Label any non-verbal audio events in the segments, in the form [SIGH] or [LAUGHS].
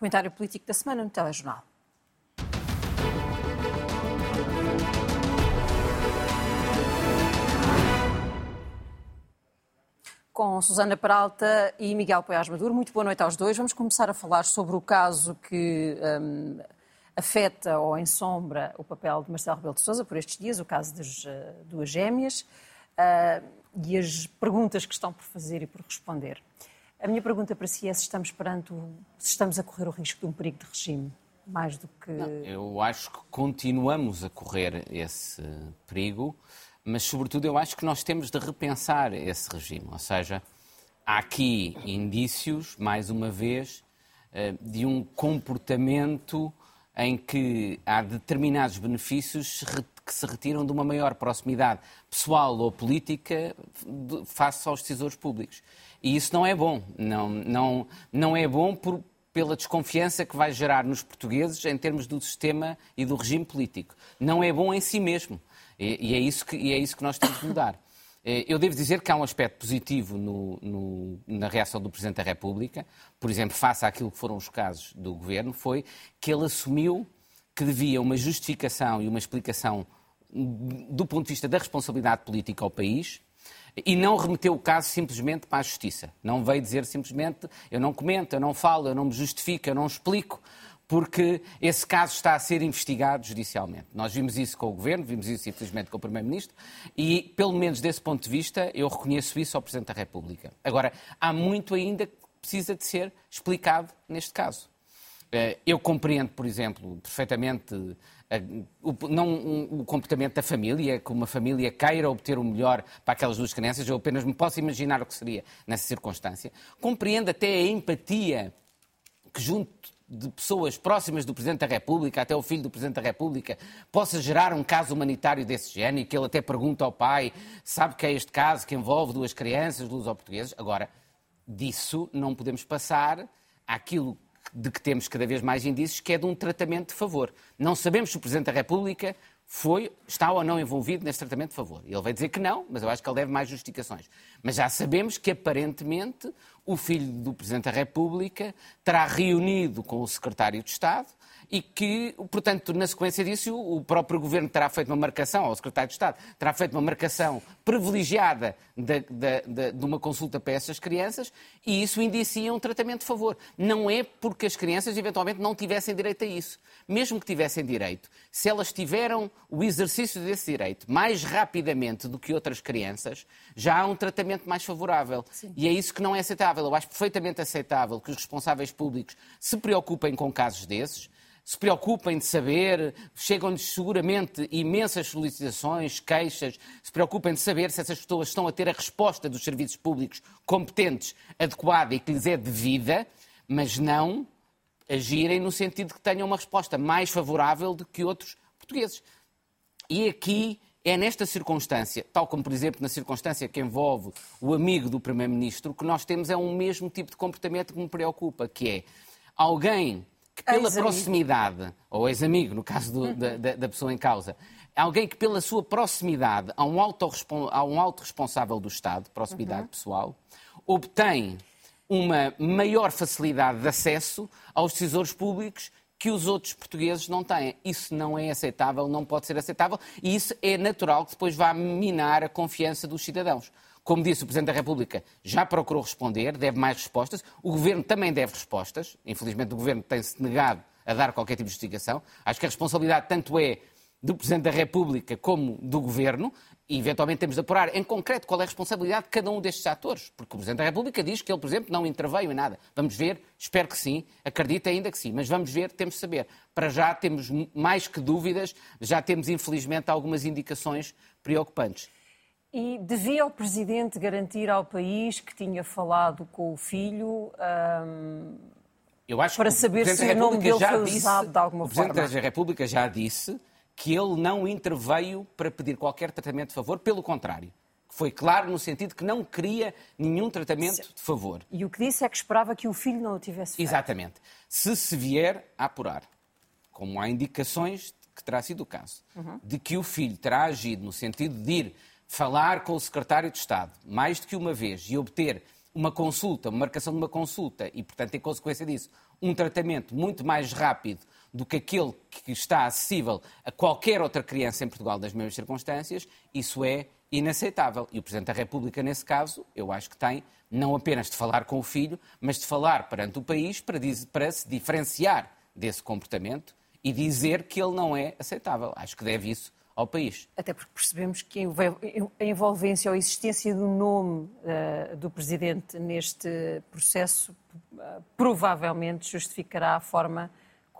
Comentário político da semana no Telejornal. com Susana Peralta e Miguel Poiás Maduro. Muito boa noite aos dois. Vamos começar a falar sobre o caso que um, afeta ou ensombra o papel de Marcelo Rebelo de Sousa por estes dias, o caso das uh, duas gêmeas, uh, e as perguntas que estão por fazer e por responder. A minha pergunta para si é se estamos perante, se estamos a correr o risco de um perigo de regime, mais do que... Não, eu acho que continuamos a correr esse perigo, mas, sobretudo, eu acho que nós temos de repensar esse regime. Ou seja, há aqui indícios, mais uma vez, eh, de um comportamento em que há determinados benefícios que se retiram de uma maior proximidade pessoal ou política face aos decisores públicos. E isso não é bom. Não, não, não é bom por, pela desconfiança que vai gerar nos portugueses em termos do sistema e do regime político. Não é bom em si mesmo. E, e, é, isso que, e é isso que nós temos de mudar. Eh, eu devo dizer que há um aspecto positivo no, no, na reação do Presidente da República, por exemplo, face àquilo que foram os casos do Governo, foi que ele assumiu que devia uma justificação e uma explicação do ponto de vista da responsabilidade política ao país e não remeteu o caso simplesmente para a Justiça. Não veio dizer simplesmente eu não comento, eu não falo, eu não me justifico, eu não explico, porque esse caso está a ser investigado judicialmente. Nós vimos isso com o Governo, vimos isso infelizmente com o Primeiro-Ministro, e pelo menos desse ponto de vista eu reconheço isso ao Presidente da República. Agora, há muito ainda que precisa de ser explicado neste caso. Eh, eu compreendo, por exemplo, perfeitamente o, não o comportamento da família, que uma família queira obter o melhor para aquelas duas crianças, eu apenas me posso imaginar o que seria nessa circunstância. Compreendo até a empatia que junto de pessoas próximas do Presidente da República, até o filho do Presidente da República, possa gerar um caso humanitário desse género, e que ele até pergunta ao pai, sabe que é este caso que envolve duas crianças, luso-portugueses. Agora, disso não podemos passar àquilo de que temos cada vez mais indícios, que é de um tratamento de favor. Não sabemos se o Presidente da República foi, está ou não envolvido nesse tratamento de favor. Ele vai dizer que não, mas eu acho que ele deve mais justificações. Mas já sabemos que, aparentemente, o filho do Presidente da República terá reunido com o Secretário de Estado e que, portanto, na sequência disso, o próprio Governo terá feito uma marcação, ou o Secretário de Estado terá feito uma marcação privilegiada de, de, de, de, uma consulta para essas crianças e isso indicia um tratamento de favor. Não é porque as crianças, eventualmente, não tivessem direito a isso. Mesmo que tivessem direito, se elas tiveram o exercício desse direito mais rapidamente do que outras crianças, já há um tratamento mais favorável. Sim. E é isso que não é aceitável. Eu acho perfeitamente aceitável que os responsáveis públicos se preocupem com casos desses, se preocupem de saber, chegam-lhes seguramente imensas solicitações, queixas, se preocupem de saber se essas pessoas estão a ter a resposta dos serviços públicos competentes, adequada e que lhes é devida, mas não agirem no sentido de que tenham uma resposta mais favorável do que outros portugueses. E aqui é nesta circunstância, tal como, por exemplo, na circunstância que envolve o amigo do Primeiro-Ministro, que nós temos é um mesmo tipo de comportamento que me preocupa, que é alguém que pela proximidade, ou ex-amigo, no caso do, da, da, pessoa em causa, alguém que pela sua proximidade a um a um alto responsável do Estado, proximidade uhum. pessoal, obtém uma maior facilidade de acesso aos decisores públicos que os outros portugueses não têm. Isso não é aceitável, não pode ser aceitável e isso é natural que depois vá minar a confiança dos cidadãos. Como disse o Presidente da República, já procurou responder, deve mais respostas. O Governo também deve respostas. Infelizmente, o Governo tem-se negado a dar qualquer tipo de justificação. Acho que a responsabilidade tanto é do Presidente da República como do Governo, e eventualmente temos de apurar em concreto qual é a responsabilidade de cada um destes atores, porque o Presidente da República diz que ele, por exemplo, não interveio em nada. Vamos ver, espero que sim, acredito ainda que sim, mas vamos ver, temos de saber. Para já temos mais que dúvidas, já temos infelizmente algumas indicações preocupantes. E devia o Presidente garantir ao país que tinha falado com o filho para saber se o nome dele foi disse, usado de alguma forma? O Presidente da República já disse que ele não interveio para pedir qualquer tratamento de favor, pelo contrário. Foi claro no sentido que não queria nenhum tratamento de favor. E o que disse é que esperava que o filho não o tivesse feito. Exatamente. Se se vier a apurar, como há indicações que terá sido o caso, uhum. de que o filho terá agido no sentido de ir falar com o secretário de Estado mais do que uma vez e obter uma consulta, uma marcação de uma consulta e, portanto, em consequência disso, um tratamento muito mais rápido do que aquele que está acessível a qualquer outra criança em Portugal das mesmas circunstâncias, isso é inaceitável. E o Presidente da República, nesse caso, eu acho que tem não apenas de falar com o filho, mas de falar perante o país para, para se diferenciar desse comportamento e dizer que ele não é aceitável. Acho que deve isso ao país. Até porque percebemos que a envolvência ou a existência do nome uh, do Presidente neste processo uh, provavelmente justificará a forma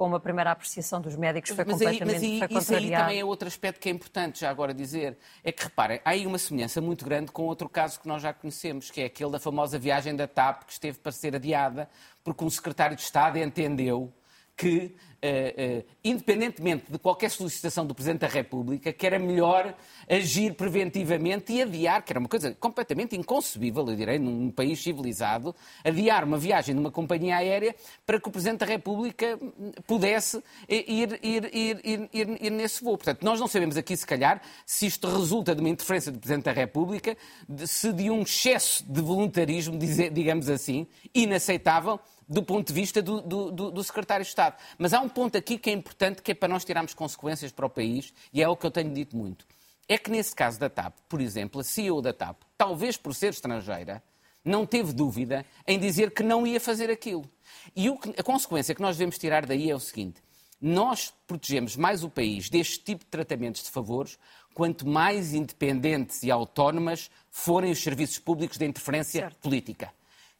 como a primeira apreciação dos médicos foi mas completamente aí, mas aí, isso aí também é outro aspecto que é importante já agora dizer. É que, reparem, há aí uma semelhança muito grande com outro caso que nós já conhecemos, que é aquele da famosa viagem da TAP que esteve para ser adiada porque um secretário de Estado entendeu que Uh, uh, independentemente de qualquer solicitação do Presidente da República, que era melhor agir preventivamente e adiar, que era uma coisa completamente inconcebível, eu direi, num país civilizado, adiar uma viagem de uma companhia aérea para que o Presidente da República pudesse ir, ir, ir, ir, nesse voo. Portanto, nós não sabemos aqui, se calhar, se isto resulta de uma interferência do Presidente da República, de, se de um excesso de voluntarismo, digamos assim, inaceitável, do ponto de vista do, do, do, secretário de Estado. Mas há um ponto aqui que é importante, que é para nós tirarmos consequências para o país, e é o que eu tenho dito muito. É que nesse caso da TAP, por exemplo, a CEO da TAP, talvez por ser estrangeira, não teve dúvida em dizer que não ia fazer aquilo. E a consequência que nós devemos tirar daí é o seguinte: nós protegemos mais o país deste tipo de tratamentos de favores quanto mais independentes e autónomas forem os serviços públicos de interferência certo. política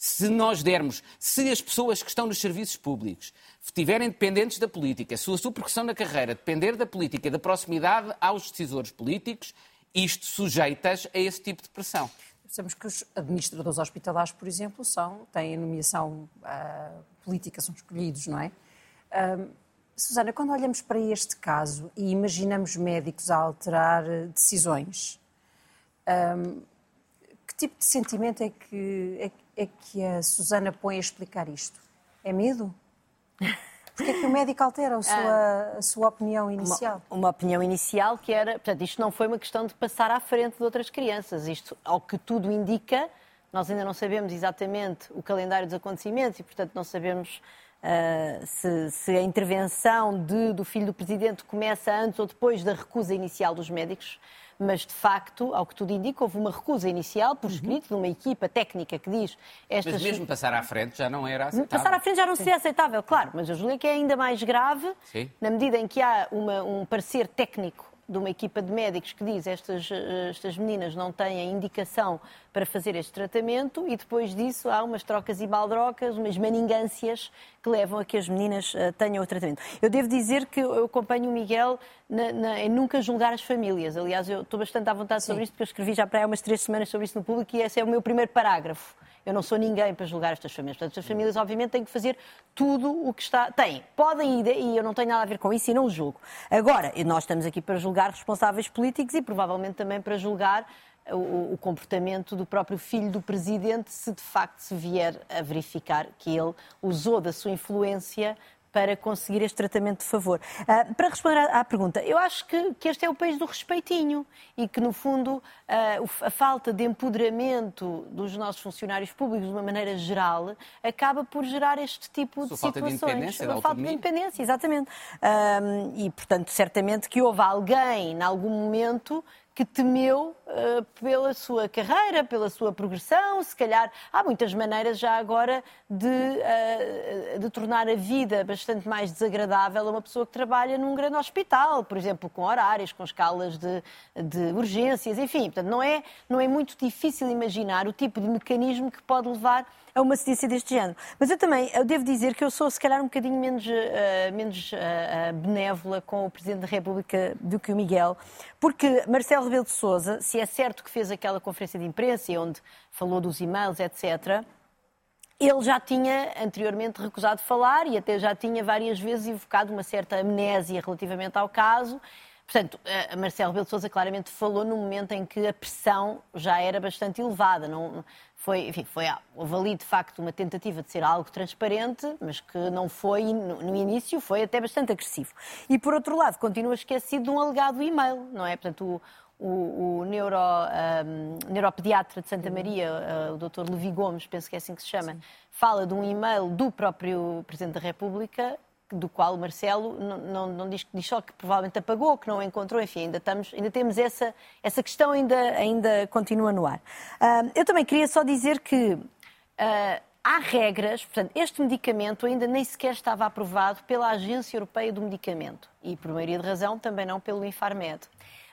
se nós dermos, se as pessoas que estão nos serviços públicos estiverem dependentes da política, se a sua progressão na carreira depender da política, da proximidade aos decisores políticos, isto sujeitas a esse tipo de pressão. Sabemos que os administradores hospitalares, por exemplo, são, têm nomeação uh, política, são escolhidos, não é? Uh, Susana, quando olhamos para este caso e imaginamos médicos a alterar decisões, um, que tipo de sentimento é que, é, é que a Susana põe a explicar isto? É medo? Porque é que o médico altera a sua, ah, a sua opinião inicial? Uma, uma, opinião inicial que era, portanto, isto não foi uma questão de passar à frente de outras crianças. Isto, ao que tudo indica, nós ainda não sabemos exatamente o calendário dos acontecimentos e, portanto, não sabemos uh, se, se, a intervenção de, do filho do presidente começa antes ou depois da recusa inicial dos médicos mas de facto, ao que tudo indica, houve uma recusa inicial por escrito de uma equipa técnica que diz estas... Mas mesmo passar à frente já não era aceitável. Passar à frente já não seria aceitável, claro, mas eu julguei que é ainda mais grave Sim. na medida em que há uma, um parecer técnico de uma equipa de médicos que diz estas, eh, estas meninas não têm a indicação para fazer este tratamento e depois disso há umas trocas e baldrocas, umas maningâncias que levam a que as meninas uh, tenham o tratamento. Eu devo dizer que eu acompanho o Miguel na, na, em nunca julgar as famílias. Aliás, eu estou bastante à vontade Sim. sobre isto, porque eu escrevi já para aí umas três semanas sobre isso no público e esse é o meu primeiro parágrafo. Eu não sou ninguém para julgar estas famílias. Portanto, as famílias, obviamente, têm que fazer tudo o que está. Têm. Podem ir, e eu não tenho nada a ver com isso e não julgo. Agora, nós estamos aqui para julgar responsáveis políticos e provavelmente também para julgar o, o, comportamento do próprio filho do presidente, se de facto se vier a verificar que ele usou da sua influência para conseguir este tratamento de favor. Uh, para responder à, à, pergunta, eu acho que, que, este é o país do respeitinho e que, no fundo, uh, a falta de empoderamento dos nossos funcionários públicos, de uma maneira geral, acaba por gerar este tipo de Sua situações. Falta de independência, falta de independência, exatamente. Uh, e, portanto, certamente que houve alguém, em algum momento, que temeu uh, pela sua carreira, pela sua progressão. Se calhar há muitas maneiras já agora de, uh, de tornar a vida bastante mais desagradável a uma pessoa que trabalha num grande hospital, por exemplo, com horários, com escalas de, de urgências, enfim. Portanto, não é, não é muito difícil imaginar o tipo de mecanismo que pode levar a uma cedência deste género. Mas eu também eu devo dizer que eu sou, se calhar, um bocadinho menos, uh, menos uh, benévola com o Presidente da República do que o Miguel, porque Marcelo Rebelo de Sousa, se é certo que fez aquela conferência de imprensa onde falou dos e-mails, etc., ele já tinha anteriormente recusado falar e até já tinha várias vezes evocado uma certa amnésia relativamente ao caso. Portanto, Marcelo Rebelo de Sousa claramente falou no momento em que a pressão já era bastante elevada. Não, foi, enfim, foi, houve ali de facto uma tentativa de ser algo transparente, mas que não foi, no, no, início, foi até bastante agressivo. E por outro lado, continua esquecido de um alegado e-mail, não é? Portanto, o, o, o neuro, um, neuropediatra de Santa Maria, uh, o Dr. Levi Gomes, penso que é assim que se chama, Sim. fala de um e-mail do próprio Presidente da República do qual Marcelo não, não, não, diz, diz só que provavelmente apagou, que não encontrou, enfim, ainda, estamos, ainda temos essa, essa questão, ainda, ainda continua no ar. Uh, eu também queria só dizer que uh, há regras, portanto, este medicamento ainda nem sequer estava aprovado pela Agência Europeia do Medicamento e, por maioria de razão, também não pelo Infarmed.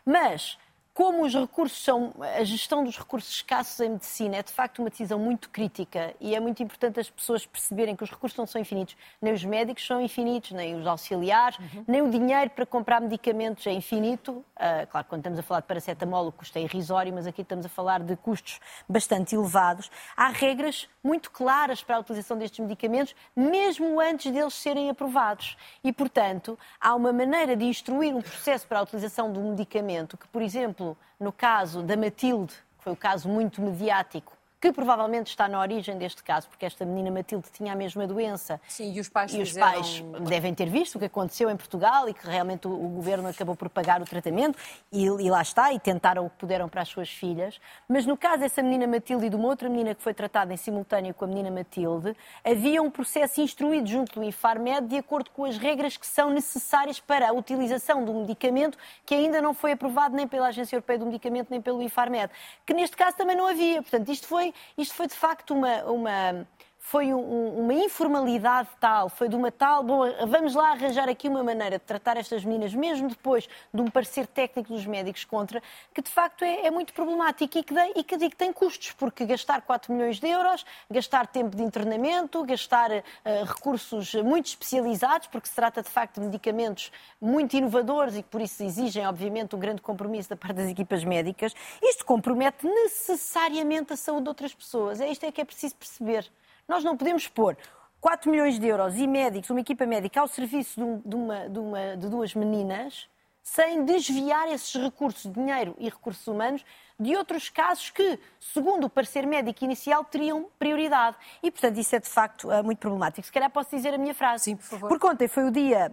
Mas como os recursos são, a gestão dos recursos escassos em medicina é de facto uma decisão muito crítica e é muito importante as pessoas perceberem que os recursos não são infinitos. Nem os médicos são infinitos, nem os auxiliares, uhum. nem o dinheiro para comprar medicamentos é infinito. Uh, claro, quando estamos a falar de paracetamol, o custo é irrisório, mas aqui estamos a falar de custos bastante elevados. Há regras muito claras para a utilização destes medicamentos, mesmo antes deles serem aprovados. E, portanto, há uma maneira de instruir um processo para a utilização de um medicamento que, por exemplo, no caso da Matilde, que foi o caso muito mediático, que provavelmente está na origem deste caso, porque esta menina Matilde tinha a mesma doença. Sim, e os pais, e os pais devem ter visto o que aconteceu em Portugal e que realmente o, o governo acabou por pagar o tratamento e, e, lá está, e tentaram o que puderam para as suas filhas. Mas no caso dessa menina Matilde e de uma outra menina que foi tratada em simultâneo com a menina Matilde, havia um processo instruído junto do Infarmed de acordo com as regras que são necessárias para a utilização de um medicamento que ainda não foi aprovado nem pela Agência Europeia do Medicamento nem pelo Infarmed, que neste caso também não havia. Portanto, isto foi, isto foi de facto uma, uma foi um, uma informalidade tal, foi de uma tal, bom, vamos lá arranjar aqui uma maneira de tratar estas meninas, mesmo depois de um parecer técnico dos médicos contra, que de facto é, é muito problemático e que, e que, que tem custos, porque gastar 4 milhões de euros, gastar tempo de internamento, gastar uh, recursos muito especializados, porque se trata de facto de medicamentos muito inovadores e que por isso exigem, obviamente, um grande compromisso da parte das equipas médicas, isto compromete necessariamente a saúde de outras pessoas. É isto é que é preciso perceber. Nós não podemos pôr 4 milhões de euros e médicos, uma equipa médica ao serviço de, uma, de, uma, de duas meninas, sem desviar esses recursos, dinheiro e recursos humanos, de outros casos que, segundo o parecer médico inicial, teriam prioridade. E, portanto, isso é de facto eh, muito problemático. Se calhar posso dizer a minha frase. Sim, por favor. Porque ontem foi o dia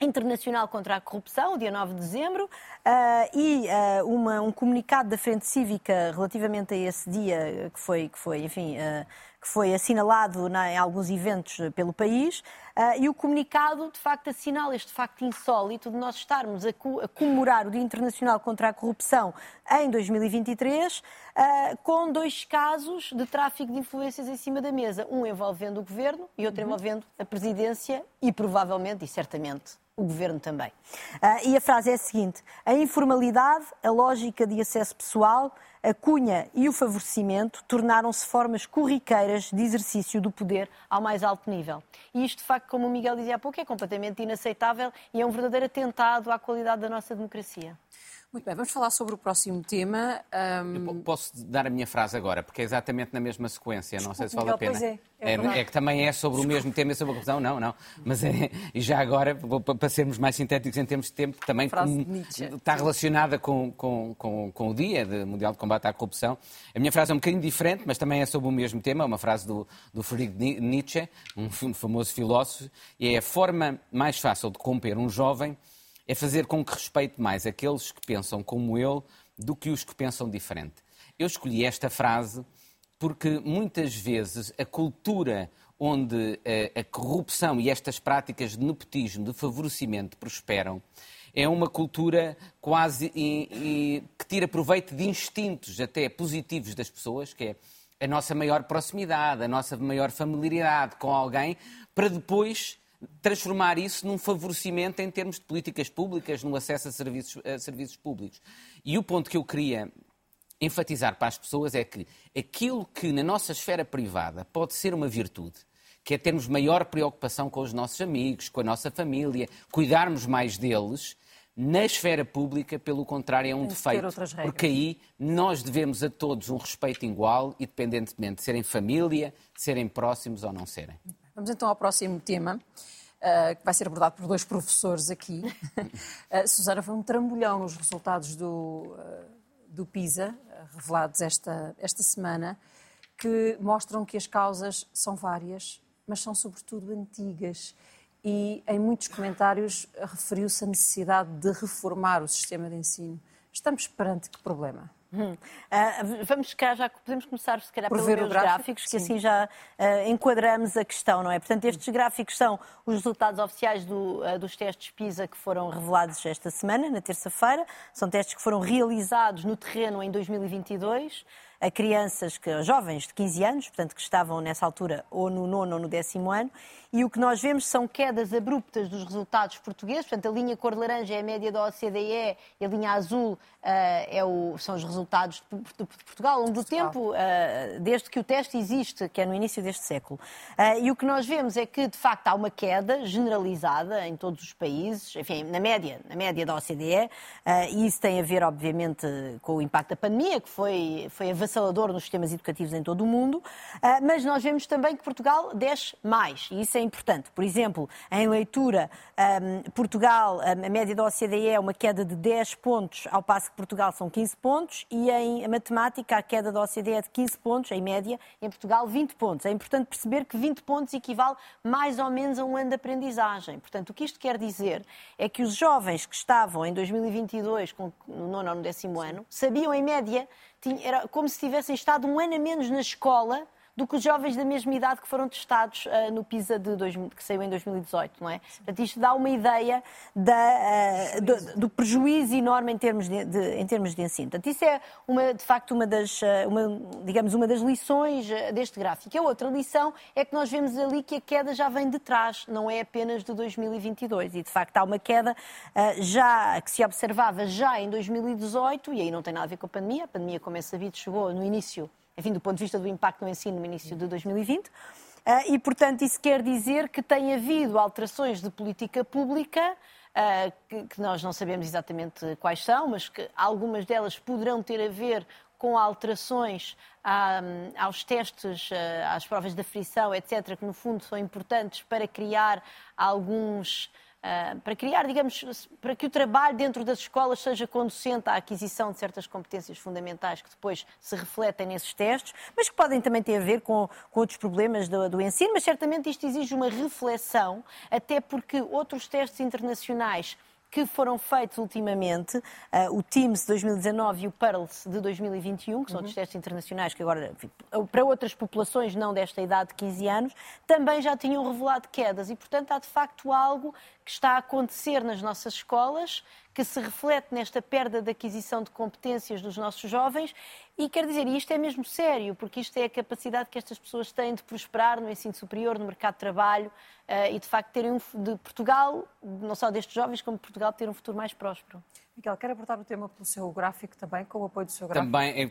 Internacional contra a Corrupção, dia 9 de dezembro, uh, e uh, uma, um comunicado da Frente Cívica relativamente a esse dia, que foi, que foi enfim, que foi assinalado em alguns eventos pelo país, e o comunicado, de facto, assinala este facto insólito de nós estarmos a, co a comemorar o Dia Internacional contra a Corrupção em 2023, com dois casos de tráfico de influências em cima da mesa, um envolvendo o governo e outro uhum. envolvendo a presidência e provavelmente e certamente o governo também. E a frase é a seguinte: a informalidade, a lógica de acesso pessoal, a cunha e o favorecimento tornaram-se formas corriqueiras de exercício do poder ao mais alto nível. E isto, de facto, como o Miguel dizia há pouco, é completamente inaceitável e é um verdadeiro atentado à qualidade da nossa democracia. Muito bem, vamos falar sobre o próximo tema. Um... posso dar a minha frase agora, porque é exatamente na mesma sequência, não sei se vale a pena. É, é, é, é, que também é sobre o mesmo tema e sobre a corrupção, não, não. Mas é, e já agora, para sermos mais sintéticos em termos de tempo, também com, está relacionada com, com, com, com, o Dia de Mundial de Combate à Corrupção. A minha frase é um bocadinho diferente, mas também é sobre o mesmo tema, uma frase do, do Friedrich Nietzsche, um famoso filósofo, e é a forma mais fácil de corromper um jovem é fazer com que respeite mais aqueles que pensam como ele do que os que pensam diferente. Eu escolhi esta frase porque muitas vezes a cultura onde a, eh, a corrupção e estas práticas de nepotismo, de favorecimento prosperam, é uma cultura quase e, e, que tira proveito de instintos até positivos das pessoas, que é a nossa maior proximidade, a nossa maior familiaridade com alguém, para depois transformar isso num favorecimento em termos de políticas públicas, no acesso a serviços, a serviços públicos. E o ponto que eu queria enfatizar para as pessoas é que aquilo que na nossa esfera privada pode ser uma virtude, que é termos maior preocupação com os nossos amigos, com a nossa família, cuidarmos mais deles, na esfera pública, pelo contrário, é um defeito. Porque aí nós devemos a todos um respeito igual, independentemente de serem família, de serem próximos ou não serem. Vamos então ao próximo tema. Uh, que vai ser abordado por dois professores aqui. Uh, [LAUGHS] Susana, foi um trambolhão nos resultados do, uh, do PISA, revelados esta, esta semana, que mostram que as causas são várias, mas são sobretudo antigas. E em muitos comentários referiu-se a necessidade de reformar o sistema de ensino. Estamos perante que problema? Hum. Uh, vamos cá, já podemos começar, se calhar, Por pelos meus gráfico, gráficos, que assim já uh, enquadramos a questão, não é? Portanto, estes gráficos são os resultados oficiais do, uh, dos testes PISA que foram revelados esta semana, na terça-feira. São testes que foram realizados no terreno em 2022 a crianças, que, jovens de 15 anos, portanto, que estavam nessa altura ou no nono ou no décimo ano, e o que nós vemos são quedas abruptas dos resultados portugueses, portanto, a linha cor de laranja é a média da OCDE e a linha azul uh, é o, são os resultados de, de, de Portugal ao longo do tempo, uh, desde que o teste existe, que é no início deste século. Uh, e o que nós vemos é que, de facto, há uma queda generalizada em todos os países, enfim, na média, na média da OCDE, e isso tem a ver, obviamente, com o impacto da pandemia, que foi, foi avassalador nos sistemas educativos em todo o mundo, mas nós vemos também que Portugal desce mais, e isso é importante. Por exemplo, em leitura, um, Portugal, a média da OCDE é uma queda de 10 pontos, ao passo que Portugal são 15 pontos, e em matemática, a queda da OCDE é de 15 pontos, em média, em Portugal 20 pontos. É importante perceber que 20 pontos equivale mais ou menos a um ano de aprendizagem. Portanto, o que isto quer dizer é que os jovens que estavam em 2022, no nono ou no décimo ano, sabiam em média, era como se tivessem estado um ano a menos na escola do que os jovens da mesma idade que foram testados uh, no PISA de dois, que saiu em 2018, não é? Portanto, isto dá uma ideia da, uh, do, do, prejuízo enorme em termos de, de, em termos de ensino. Portanto, isso é, uma, de facto, uma das, uh, uma, digamos, uma das lições deste gráfico. A outra lição é que nós vemos ali que a queda já vem de trás, não é apenas de 2022. E, de facto, há uma queda já que se observava já em 2018, e aí não tem nada a ver com a pandemia. A pandemia, como é sabido, chegou no início enfim, do ponto de vista do impacto no ensino no início de 2020. Ah, e, portanto, isso quer dizer que tem havido alterações de política pública, ah, que nós não sabemos exatamente quais são, mas que algumas delas poderão ter a ver com alterações aos testes, ah, às provas de aflição, etc., que no fundo são importantes para criar alguns Uh, para criar, digamos, para que o trabalho dentro das escolas seja conducente à aquisição de certas competências fundamentais que depois se refletem nesses testes, mas que podem também ter a ver com, com outros problemas do, do ensino, mas certamente isto exige uma reflexão, até porque outros testes internacionais que foram feitos ultimamente, uh, o TIMS de 2019 e o PEARLS de 2021, que são uhum. dos testes internacionais que agora, enfim, para outras populações não desta idade de 15 anos, também já tinham revelado quedas e, portanto, há de facto algo que está a acontecer nas nossas escolas que se reflete nesta perda de aquisição de competências dos nossos jovens e quer dizer, isto é mesmo sério, porque isto é a capacidade que estas pessoas têm de prosperar no ensino superior, no mercado de trabalho uh, e de facto terem um, de Portugal, não só destes jovens, como Portugal ter um futuro mais próspero. Miguel, quer abordar o tema pelo seu gráfico também, com o apoio do seu gráfico? Também é,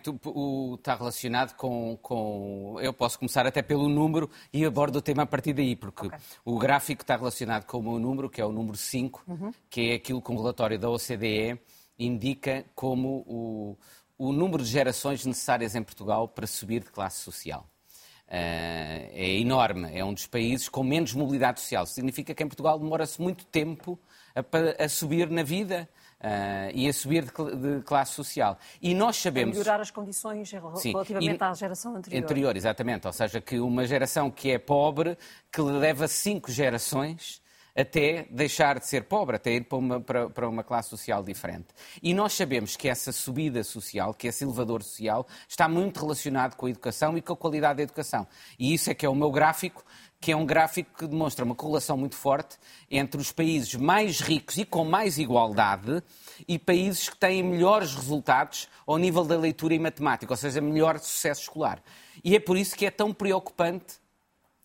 está relacionado com, com. Eu posso começar até pelo número e abordo o tema a partir daí, porque okay. o gráfico está relacionado com o meu número, que é o número 5, uhum. que é aquilo que o relatório da OCDE indica como o, o número de gerações necessárias em Portugal para subir de classe social. Uh, é enorme, é um dos países com menos mobilidade social. Significa que em Portugal demora-se muito tempo a, a subir na vida, Uh, e a subir de, de, classe social. E nós sabemos. A melhorar as condições relativamente Sim, à geração anterior. Anterior, exatamente. Ou seja, que uma geração que é pobre, que leva cinco gerações até deixar de ser pobre, até ir para uma, para, para, uma classe social diferente. E nós sabemos que essa subida social, que esse elevador social, está muito relacionado com a educação e com a qualidade da educação. E isso é que é o meu gráfico, que é um gráfico que demonstra uma correlação muito forte entre os países mais ricos e com mais igualdade e países que têm melhores resultados ao nível da leitura e matemática, ou seja, melhor sucesso escolar. E é por isso que é tão preocupante,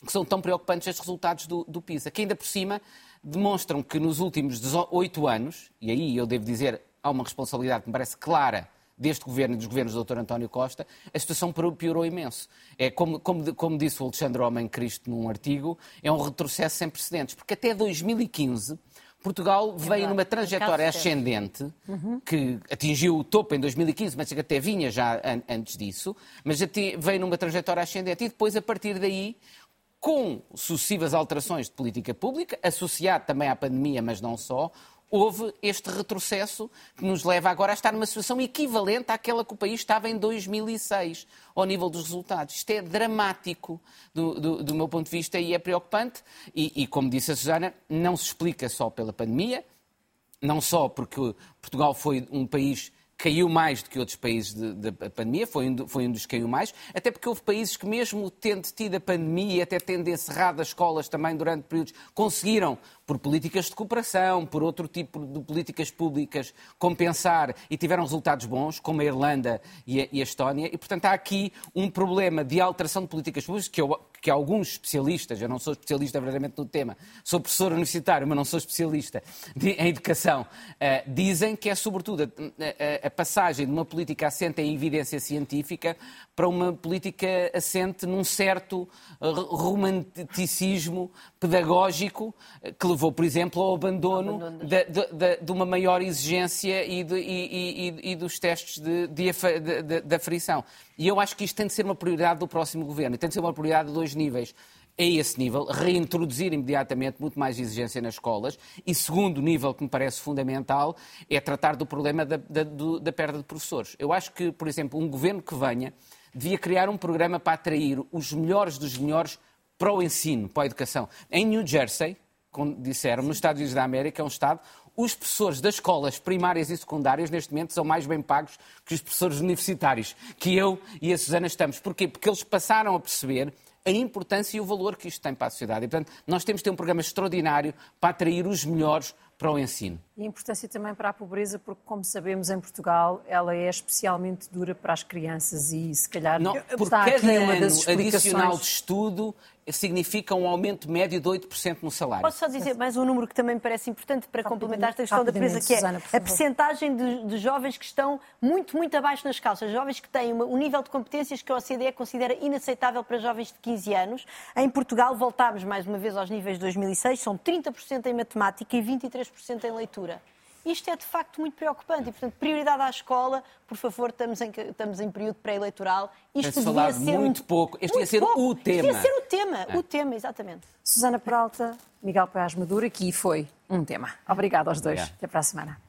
que são tão preocupantes estes resultados do, do PISA, que ainda por cima demonstram que nos últimos oito anos, e aí eu devo dizer, há uma responsabilidade que me parece clara deste governo e dos governos do Dr. António Costa, a situação piorou imenso. É como, como, como disse o Alexandre Homem Cristo num artigo, é um retrocesso sem precedentes, porque até 2015 Portugal veio numa trajetória ascendente, uhum. que atingiu o topo em 2015, mas até vinha já an antes disso, mas veio numa trajetória ascendente e depois, a partir daí, com sucessivas alterações de política pública, associado também à pandemia, mas não só, houve este retrocesso que nos leva agora a estar numa situação equivalente àquela que o país estava em 2006, ao nível dos resultados. Isto é dramático do, do, do meu ponto de vista e é preocupante. E, e, como disse a Susana, não se explica só pela pandemia, não só porque Portugal foi um país caiu mais do que outros países da pandemia, foi um, foi um dos que caiu mais, até porque houve países que, mesmo tendo tido a pandemia e até tendo encerrado as escolas também durante períodos, conseguiram, por políticas de cooperação, por outro tipo de políticas públicas, compensar e tiveram resultados bons, como a Irlanda e a, e a Estónia. E, portanto, há aqui um problema de alteração de políticas públicas que, eu, que alguns especialistas, eu não sou especialista verdadeiramente no tema, sou professor universitário, mas não sou especialista de, em educação, uh, dizem que é, sobretudo, a, a, a passagem de uma política assente em evidência científica para uma política assente num certo eh, romanticismo pedagógico eh, que levou, por exemplo, ao abandono, abandono de, de, de, uma maior exigência e, de, e, e, e dos testes de, aferição. E eu acho que isto tem de ser uma prioridade do próximo governo, tem de ser uma prioridade de dois níveis a esse nível, reintroduzir imediatamente muito mais exigência nas escolas. E segundo nível que me parece fundamental é tratar do problema da, da, da perda de professores. Eu acho que, por exemplo, um governo que venha devia criar um programa para atrair os melhores dos melhores para o ensino, para a educação. Em New Jersey, como disseram, nos Estados Unidos da América, é um estado os professores das escolas primárias e secundárias, neste momento, são mais bem pagos que os professores universitários, que eu e a Susana estamos. Porquê? Porque eles passaram a perceber a importância e o valor que isto tem para a sociedade. E, portanto, nós temos de ter um programa extraordinário para atrair os melhores para o ensino. E a importância também para a pobreza, porque, como sabemos, em Portugal ela é especialmente dura para as crianças e, se calhar, Não, por cada ano adicional de estudo significa um aumento médio de 8% no salário. Posso só dizer mais um número que também me parece importante para complementar esta questão da pobreza, que é Susana, a percentagem de, de, jovens que estão muito, muito abaixo nas calças, jovens que têm um nível de competências que a OCDE considera inaceitável para jovens de 15 anos. Em Portugal voltámos mais uma vez aos níveis de 2006, são 30% em matemática e 23% em leitura. Isto é de facto muito preocupante e, portanto, prioridade à escola, por favor, estamos em, estamos em período pré-eleitoral. Isto devia ser muito um... pouco. Este devia ser pouco. o tema. Devia ser o tema, é. o tema, exatamente. Susana Peralta, Miguel Paz Maduro, aqui foi um tema. Obrigado aos dois. Obrigado. Até para a semana.